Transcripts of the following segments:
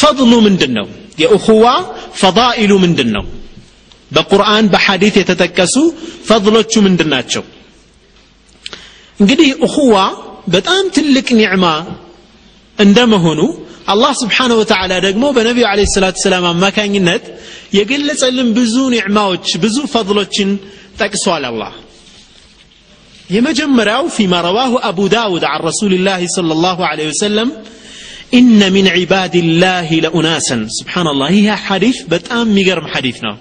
ፈضሉ ምንድን ነው የእኹዋ ፈዳኢሉ ምንድን ነው በቁርአን በሐዲት የተጠቀሱ ፈضሎቹ ምንድን ናቸው እንግዲህ እኹዋ በጣም ትልቅ ኒዕማ እንደመሆኑ አላህ ስብሓነ ወተዓላ ደግሞ በነቢዩ አለ ሰላት ሰላም አማካኝነት የገለጸልን ብዙ ኒዕማዎች ብዙ ፈضሎችን ጠቅሷል አላህ። የመጀመሪያው ፊማ ረዋሁ አቡ ዳውድ عن رسول الله صلى الله عليه وسلم إن من عباد الله لأناسا سبحان الله هي حديث بتأم ميقرم حديثنا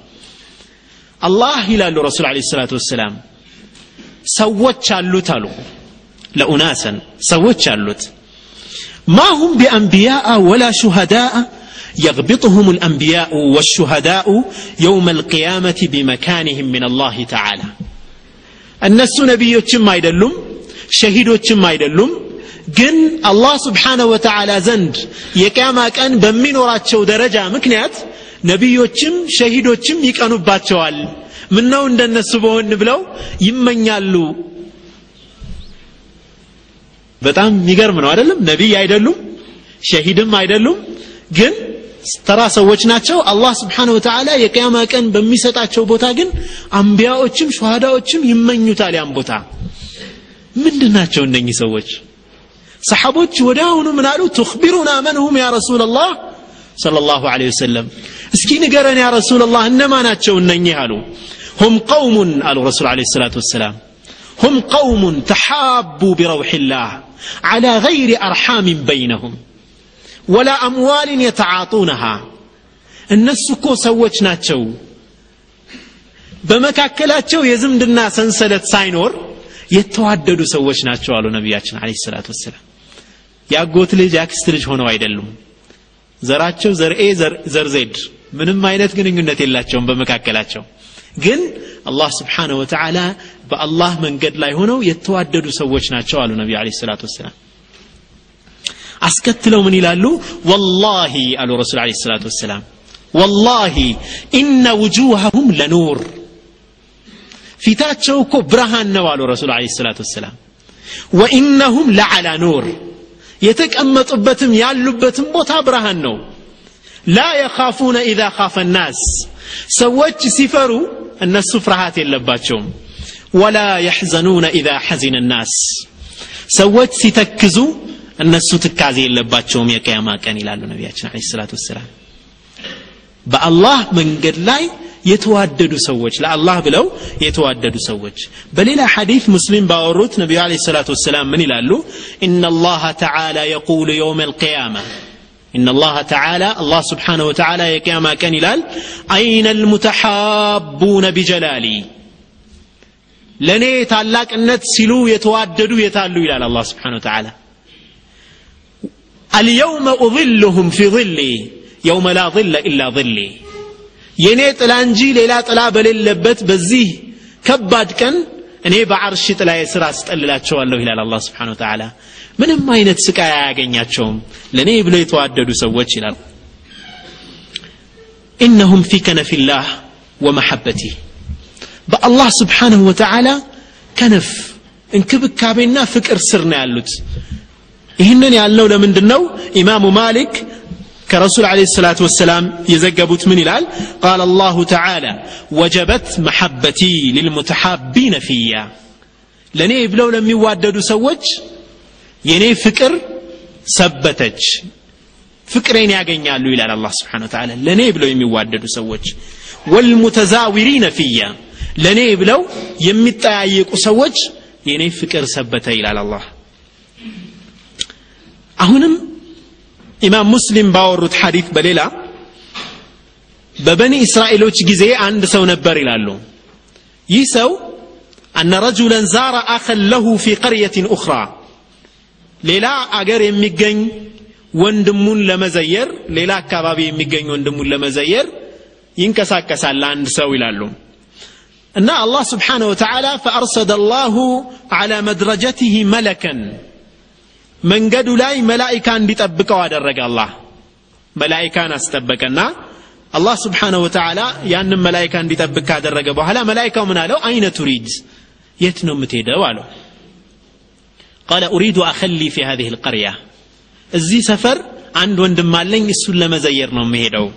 الله ይላሉ ረሱል ለ ሰላት ወሰላም ሰዎች አሉት አሉ ለኡናሰን ሰዎች አሉት ما هم بأنبياء ولا شهداء يغبطهم الأنبياء والشهداء يوم القيامة بمكانهم من الله تعالى እነሱ ነቢዮችም አይደሉም ሸሂዶችም አይደሉም ግን አላህ ስብሓነ ወተዓላ ዘንድ የቅያማ ቀን በሚኖራቸው ደረጃ ምክንያት ነቢዮችም ሸሂዶችም ይቀኑባቸዋል። ምነው እንደነሱ በሆን ብለው ይመኛሉ። በጣም የሚገርም ነው አይደለም? ነቢይ አይደሉም ሸሂድም አይደሉም ግን ተራ ሰዎች ናቸው። አላህ ስብሓን ወተዓላ የቅያማ ቀን በሚሰጣቸው ቦታ ግን አንቢያዎችም ሸሃዳዎችም ይመኙታል። ያን ቦታ ምንድን ናቸው እነኚህ ሰዎች ሰሓቦች ወደ አሁኑ ምን አሉ ትኽቢሩና መንሁም ያ ረሱላ ላህ صلى الله عليه وسلم እስኪ ንገረን ያ ረሱል ላህ እነማ ናቸው እነኚህ አሉ هم قوم قالوا رسول عليه الصلاة والسلام هم قوم تحابوا بروح الله على غير أرحام بينهم ولا أموال يتعاطونها እነሱ እኮ ሰዎች ናቸው በመካከላቸው የዝምድና ሰንሰለት ሳይኖር የተዋደዱ ሰዎች ናቸው አሉ ነቢያችን አለ ሰላት ወሰላም የአጎት ልጅ የአክስት ልጅ ሆነው አይደሉም ዘራቸው ዘርኤ ዘርዜድ ምንም አይነት ግንኙነት የላቸውም በመካከላቸው ግን አላህ ስብሓነ ወተዓላ በአላህ መንገድ ላይ ሆነው የተዋደዱ ሰዎች ናቸው አሉ ነቢ ለ ሰላት ወሰላም አስከትለው ምን ይላሉ ወላሂ አሉ ረሱል ለ ሰላት ወሰላም ወላሂ ኢነ ውጁሃሁም ለኑር ፊታቸው እኮ ብርሃን ነው አሉ ረሱል ለ ሰላት ወሰላም ወኢነሁም ለዓላ ኑር የተቀመጡበትም ያሉበትም ቦታ ብርሃን ነው። ላ የኻፉነ ኢዛ ካፈ ናስ። ሰዎች ሲፈሩ እነሱ ፍርሃት የለባቸውም። ወላ የሕዘኑነ ኢዛ ሐዚነ ናስ። ሰዎች ሲተክዙ እነሱ ትካዜ የለባቸውም የቅያማ ቀን ይላሉ ነቢያችን አለ ሰላት ወሰላም። በአላህ መንገድ ላይ የተዋደዱ ሰዎች ለአላህ ብለው የተዋደዱ ሰዎች በሌላ ሐዲት ሙስሊም ባወሩት ነቢዩ አለ ሰላት ወሰላም ምን ይላሉ ኢነ ላሃ ተዓላ የቁሉ የውም አልቅያማ إن الله تعالى الله سبحانه وتعالى يقيام كان يلال أين المتحابون بجلالي لني تعلاق النت سلو يتواددوا يتالوا إلى الله سبحانه وتعالى اليوم أظلهم في ظلي يوم لا ظل إلا ظلي የኔ ጥላ እንጂ ሌላ ጥላ በሌለበት በዚህ ከባድ ቀን እኔ በዓርሽ ጥላዬ ስራ አስጠልላቸዋለሁ ይላል አላህ ስብሓን ወተዓላ ምንም አይነት ስቃይ አያገኛቸውም ለእኔ ብለው የተዋደዱ ሰዎች ይላል ኢነሁም ፊ ከነፊላህ ወመሐበቲህ በአላህ ስብሓንሁ ወተዓላ ከነፍ እንክብካቤና ፍቅር ስር ነው ያሉት ይህንን ያልነው ለምንድን ነው ኢማሙ ማሊክ ከረሱል ለ ሰላት ወሰላም የዘገቡት ምን ይላል? ቃል አላሁ ተዓላ ወጀበት መሐበቲ ሊልሙተሓቢነ ፊያ። ለእኔ ብለው ለሚዋደዱ ሰዎች የእኔ ፍቅር ሰበተች ፍቅሬን ያገኛሉ ይላል አላ ስብን ተላ ለእኔ ብለው የሚዋደዱ ሰዎች ወልሙተዛዊሪነ ፊያ ለኔ ብለው የሚጠያየቁ ሰዎች የኔ ፍቅር ሰበተ ይላል አላህ። አሁንም ኢማም ሙስሊም ባወሩት ሐዲት በሌላ በበኒ እስራኤሎች ጊዜ አንድ ሰው ነበር ይላሉ። ይህ ሰው አነ ረጁለን ዛረ አኸን ለሁ ፊ ቀርየትን ኡኽራ ሌላ አገር የሚገኝ ወንድሙን ለመዘየር ሌላ አካባቢ የሚገኝ ወንድሙን ለመዘየር ይንቀሳቀሳል አንድ ሰው ይላሉ። እና አላህ ስብሓነ ወተዓላ ፈአርሰደ አላሁ ዓላ መድረጀትህ መለከን መንገዱ ላይ መላኢካ እንዲጠብቀው አደረገ አላህ። መላኢካን አስጠበቀና አላህ ስብሓነሁ ወተዓላ ያንን መላይካ እንዲጠብቅ ካደረገ በኋላ መላይካው ምን አለው? አይነ ቱሪድ? የት ነው የምትሄደው? አለው። ቃለ ኡሪዱ አኸሊ ፊ ሀዚህ ልቀርያ. እዚህ ሰፈር አንድ ወንድም አለኝ እሱን ለመዘየር ነው የምሄደው።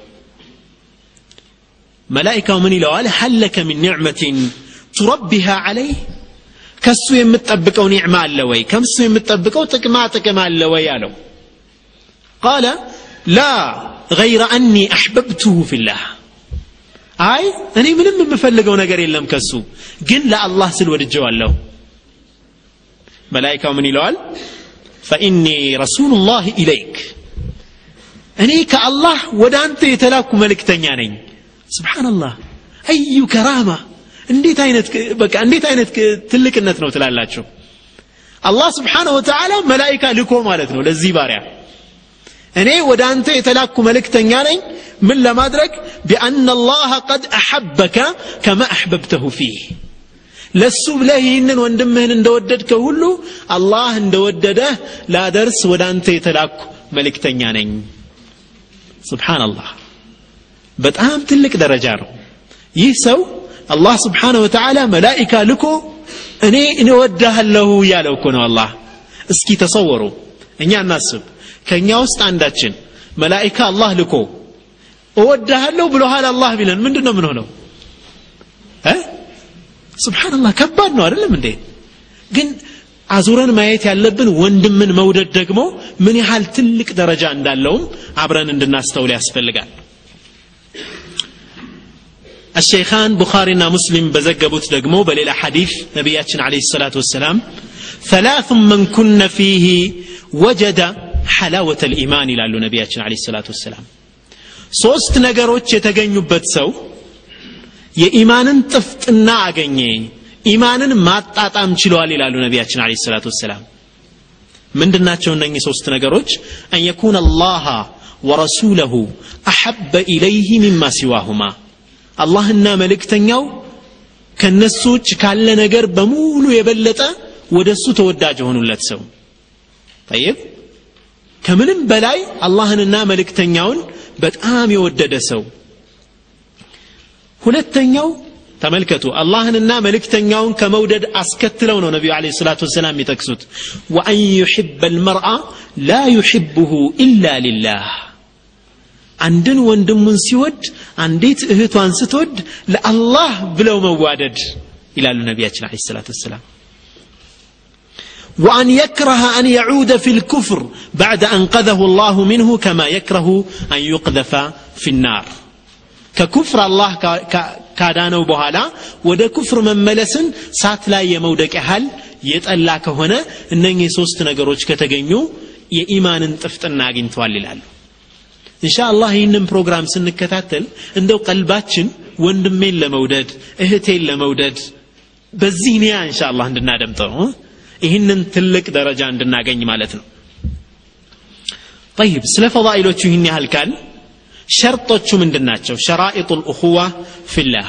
መላይካው ምን ይለዋል? ሀለከ ምን ኒዕመትን ቱረቢሃ ዓለይህ ከሱ የምትጠብቀው ኒዕማ አለ ወይ ከምሱ የምትጠብቀው ጥቅማ ጥቅም አለ ወይ አለው ቃለ ላ ገይረ አኒ አሕበብቱሁ ፊላህ አይ እኔ ምንም የምፈልገው ነገር የለም ከሱ ግን ለአላህ ስል ወድጀዋለሁ መላይካው ምን ይለዋል ፈኢኒ ረሱሉላህ ኢለይክ እኔ ከአላህ ወደ አንተ የተላኩ መልእክተኛ ነኝ ስብሓንላህ አዩ ከራማ እንዴት አይነት በቃ እንዴት አይነት ትልቅነት ነው ትላላችሁ? አላህ ስብሓንሁ ወተዓላ መላይካ ልኮ ማለት ነው ለዚህ ባሪያ። እኔ ወደ አንተ የተላኩ መልእክተኛ ነኝ። ምን ለማድረግ? ቢአና አላህ ቀድ አሐበከ ከማ አሕበብተሁ ፊህ። ለሱ ብለህ ይህንን ወንድምህን እንደወደድከው ሁሉ አላህ እንደወደደህ ላደርስ ወደ አንተ የተላኩ መልእክተኛ ነኝ። ስብሓንላህ በጣም ትልቅ ደረጃ ነው። ይህ ሰው አላህ ስብሓነ ወተዓላ መላኢካ ልኮ እኔ እንወዳሃለሁ እያለው እኮ ነው አላህ። እስኪ ተሰወሩ እኛ እናስብ። ከእኛ ውስጥ አንዳችን መላኢካ አላህ ልኮ እወዳሃለሁ ብሎሃል አላህ ቢለን ምንድን ነው ምን ሆነው ስብሓንላህ ከባድ ነው አይደለም እንዴ? ግን አዙረን ማየት ያለብን ወንድምን መውደድ ደግሞ ምን ያህል ትልቅ ደረጃ እንዳለውም አብረን እንድናስተውል ያስፈልጋል الشيخان بخارينا مسلم بزقبوت دقمو بليلة حديث نبياتنا عليه الصلاة والسلام ثلاث من كن فيه وجد حلاوة الإيمان إلى نبياتنا عليه الصلاة والسلام ሶስት ነገሮች የተገኙበት ሰው የኢማንን ጥፍጥና አገኘ ኢማንን ማጣጣም ችለዋል ይላሉ ነቢያችን አለ ሰላት ወሰላም ምንድናቸው እነኚህ ሶስት ነገሮች አን የኩን አላህ ወረሱለሁ አሐበ ኢለይህ ሚማ ሲዋሁማ አላህና መልእክተኛው ከነሱ ውጭ ካለ ነገር በሙሉ የበለጠ ወደ እሱ ተወዳጅ የሆኑለት ሰው ጠይብ ከምንም በላይ አላህንና መልእክተኛውን በጣም የወደደ ሰው ሁለተኛው ተመልከቱ አላህንና መልእክተኛውን ከመውደድ አስከትለው ነው ነቢዩ አለ ሰላት ወሰላም የሚጠቅሱት ወአን ዩሕበ ልመርአ ላ ዩሕብሁ ኢላ ሊላህ አንድን ወንድሙን ሲወድ አንዲት እህቷን ስትወድ ለአላህ ብለው መዋደድ ይላሉ ነቢያችን አለ ሰላት ወሰላም وأن يكره أن يعود في الكفر بعد أن قذه الله منه كما يكره أن يقذف في النار ككفر الله كادانو بهالا ودا كفر من ملسن سات لا يمودك أهل يتألا كهنا إنني سوست نقروج كتغنيو የኢማንን ጥፍጥና አግኝተዋል ይላሉ እንሻአላህ ይህንን ፕሮግራም ስንከታተል እንደው ቀልባችን ወንድሜን ለመውደድ እህቴን ለመውደድ በዚህ ኒያ እንሻ እንድናደምጠው ይህንን ትልቅ ደረጃ እንድናገኝ ማለት ነው። ጠይብ ስለ ፈዳኢሎቹ ይህን ያህል ካል ሸርጦቹ ምንድን ናቸው? ሸራኢጡ ልእኹዋ ፊላህ።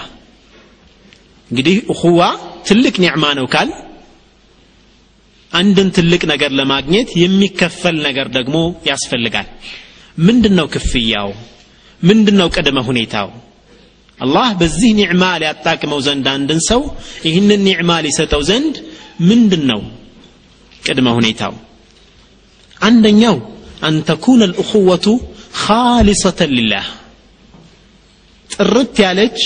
እንግዲህ እኹዋ ትልቅ ኒዕማ ነው ካል አንድን ትልቅ ነገር ለማግኘት የሚከፈል ነገር ደግሞ ያስፈልጋል። ምንድን ነው ክፍያው? ምንድን ነው ቅድመ ሁኔታው? አላህ በዚህ ኒዕማ ሊያጣቅመው ዘንድ አንድን ሰው ይህንን ኒዕማ ሊሰጠው ዘንድ ምንድን ነው ቅድመ ሁኔታው? አንደኛው አን ተኩነ ልእኹወቱ ካሊሰተን ሊላህ። ጥርት ያለች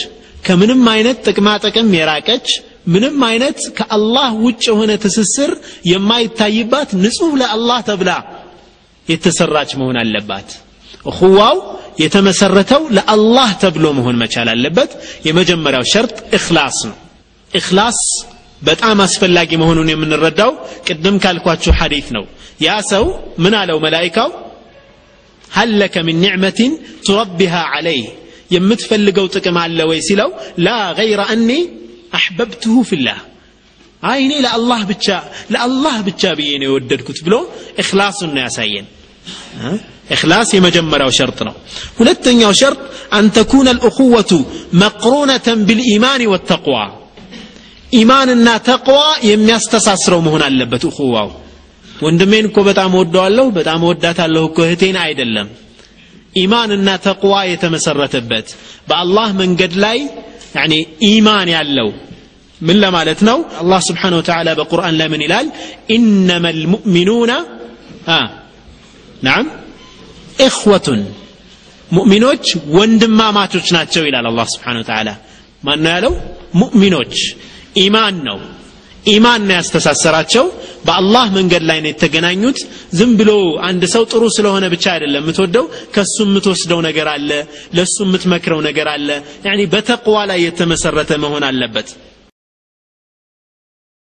ከምንም አይነት ጥቅማ ጥቅም የራቀች ምንም አይነት ከአላህ ውጭ የሆነ ትስስር የማይታይባት ንጹህ ለአላህ ተብላ የተሰራች መሆን አለባት እኹዋው የተመሰረተው ለአላህ ተብሎ መሆን መቻል አለበት የመጀመሪያው ሸርጥ እክላስ ነው እክላስ በጣም አስፈላጊ መሆኑን የምንረዳው ቅድም ካልኳችሁ ሐዲት ነው ያ ሰው ምን አለው መላይካው ሀለከ ምን ኒዕመትን ቱረቢሃ ዓለይህ የምትፈልገው ጥቅም አለ ወይ ሲለው ላ ገይረ አኒ አሕበብትሁ ፊላህ አይ እኔ ለአላህ ብቻ ለአላህ ብቻ ብዬ ነው የወደድኩት ብሎ እክላሱን ነው ያሳየን إخلاص يمجمر شرط ولتنيا شرط أن تكون الأخوة مقرونة بالإيمان والتقوى إيماننا تقوى የሚያስተሳስረው መሆን አለበት እኹዋው ወንድሜን እኮ በጣም ወደዋለሁ በጣም ወዳታለሁ እኮ እህቴን አይደለም ኢማንና ተቅዋ የተመሰረተበት በአላህ መንገድ ላይ ያኒ ኢማን ያለው ምን ለማለት ነው? አላህ ስብሓን ወተዓላ በቁርአን ላይ ምን ይላል ኢነማ ልሙእሚኑና ናም ኢኽወቱን ሙእሚኖች ወንድማማቾች ናቸው ይላል አላህ ስብሓን ወተዓላ ማን ነው ያለው? ሙእሚኖች። ኢማን ነው። ኢማን ነው ያስተሳሰራቸው። በአላህ መንገድ ላይ ነው የተገናኙት። ዝም ብሎ አንድ ሰው ጥሩ ስለሆነ ብቻ አይደለም የምትወደው። ከሱ የምትወስደው ነገር አለ ለሱ የምትመክረው ነገር አለ። ያኒ በተቅዋ ላይ የተመሰረተ መሆን አለበት